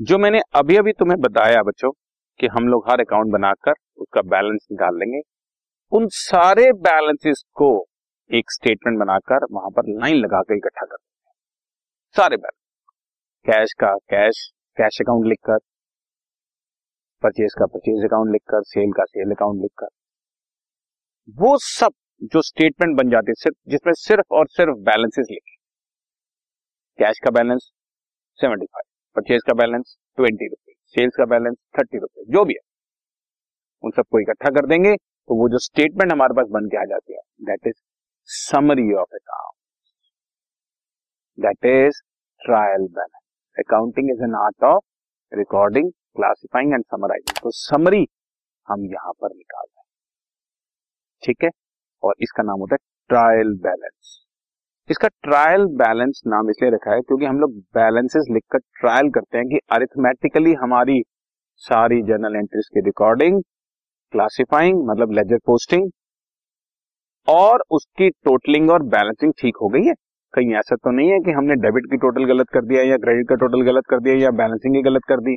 जो मैंने अभी अभी तुम्हें बताया बच्चों, कि हम लोग हर अकाउंट बनाकर उसका बैलेंस निकाल लेंगे। उन सारे बैलेंसेस को एक स्टेटमेंट बनाकर वहाँ पर लाइन लगाकर इकट्ठा कर देंगे सारे बैलेंस कैश का कैश कैश अकाउंट लिखकर परचेज का परचेज अकाउंट लिखकर सेल का सेल अकाउंट लिखकर। वो सब जो स्टेटमेंट बन जाते सिर्फ़, जिसमें सिर्फ़ और सिर्फ़ बैलेंसेस लिखे। कैश का बैलेंस सेवेंटी फाइव परचेज का बैलेंस ट्वेंटी रुपीज़ सेल्स का बैलेंस थर्टी रुपीज़ जो भी है। उन सबको इकट्ठा कर देंगे तो वो जो स्टेटमेंट हमारे पास बन के आ जाती है that is summary of account that is trial balance accounting is an art of recording classifying and summarizing तो समरी हम यहाँ पर निकाल रहे हैं। ठीक है? और इसका नाम होता है ट्रायल बैलेंस इसका ट्रायल बैलेंस नाम इसलिए रखा है क्योंकि हम लोग बैलेंसेस लिखकर ट्रायल करते हैं कि अरिथमेटिकली हमारी सारी जर्नल एंट्रीज की रिकॉर्डिंग क्लासिफाइंग मतलब लेजर पोस्टिंग और उसकी टोटलिंग और बैलेंसिंग ठीक हो गई है। कहीं ऐसा तो नहीं है कि हमने डेबिट की टोटल गलत कर दिया या क्रेडिट का टोटल गलत कर दिया या बैलेंसिंग ही गलत कर दी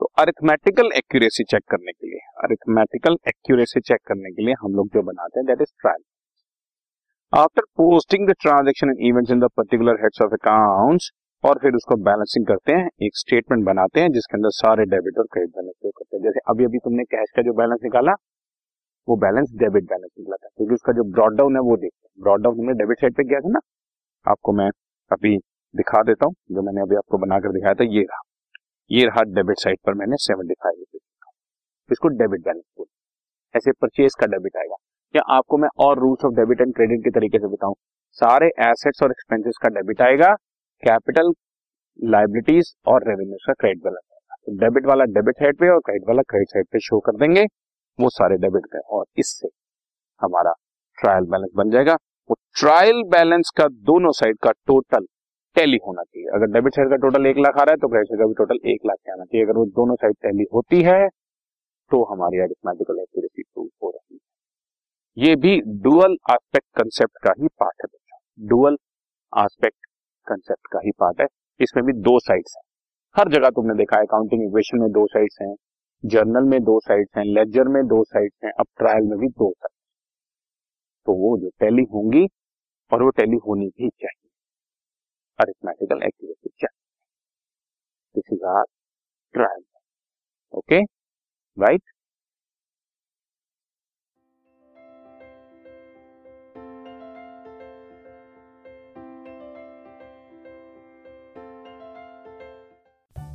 तो अरिथमेटिकल एक्यूरेसी चेक करने के लिए अरिथमेटिकल एक्यूरेसी चेक करने के लिए हम लोग जो बनाते हैं that is trial after posting the transaction and in the particular heads of accounts और फिर उसको बैलेंसिंग करते हैं, एक स्टेटमेंट बनाते हैं, जिसके अंदर सारे डेबिट और क्रेडिट बैलेंस शो करते हैं। जैसे अभी अभी तुमने कैश का जो बैलेंस निकाला, वो बैलेंस डेबिट बैलेंस निकला था। क्योंकि उसका जो ब्रॉड डाउन है, वो देखते हैं। ब्रॉड डाउन हमने डेबिट साइड पे किया था ना? आपको मैं अभी दिखा देता हूँ। जो मैंने अभी आपको बनाकर दिखाया था, ये रहा। ये रहा डेबिट साइड पर मैंने सेवेंटी फाइव रुपीज़ इसको डेबिट बैलेंस बोल ऐसे परचेज का डेबिट आएगा। या आपको मैं और rules of debit and credit के तरीके से बताऊँ? सारे एसेट्स और एक्सपेंसेस का डेबिट आएगा कैपिटल लाइबिलिटीज और रेवेन्यूज का क्रेडिट बैलेंस आएगा। तो डेबिट वाला डेबिट साइड पे और क्रेडिट वाला क्रेडिट साइड पे शो कर देंगे, वो सारे डेबिट का और इससे हमारा ट्रायल बैलेंस बन जाएगा। वो ट्रायल बैलेंस का दोनों साइड का टोटल टैली होना चाहिए। अगर डेबिट साइड का टोटल एक लाख आ रहा है तो क्रेडिट साइड का भी टोटल एक लाख आना चाहिए। अगर वो दोनों साइड टैली होती है तो हमारी अरिथमेटिकल एक्यूरेसी प्रूव हो रही है। ये भी डुअल एस्पेक्ट कंसेप्ट का ही पार्ट है बच्चों। डुअल एस्पेक्ट कंसेप्ट का ही पार्ट है। इसमें भी दो साइड्स हैं। हर जगह तुमने देखा है अकाउंटिंग इक्वेशन में दो साइड्स हैं जर्नल में दो साइड्स हैं लेजर में दो साइड्स हैं, अब ट्रायल में भी दो साइड तो वो जो टैली होंगी और वो टैली होनी भी चाहिए। अरिथमेटिकल एक्यूरेसी चाहिए this is our trial okay right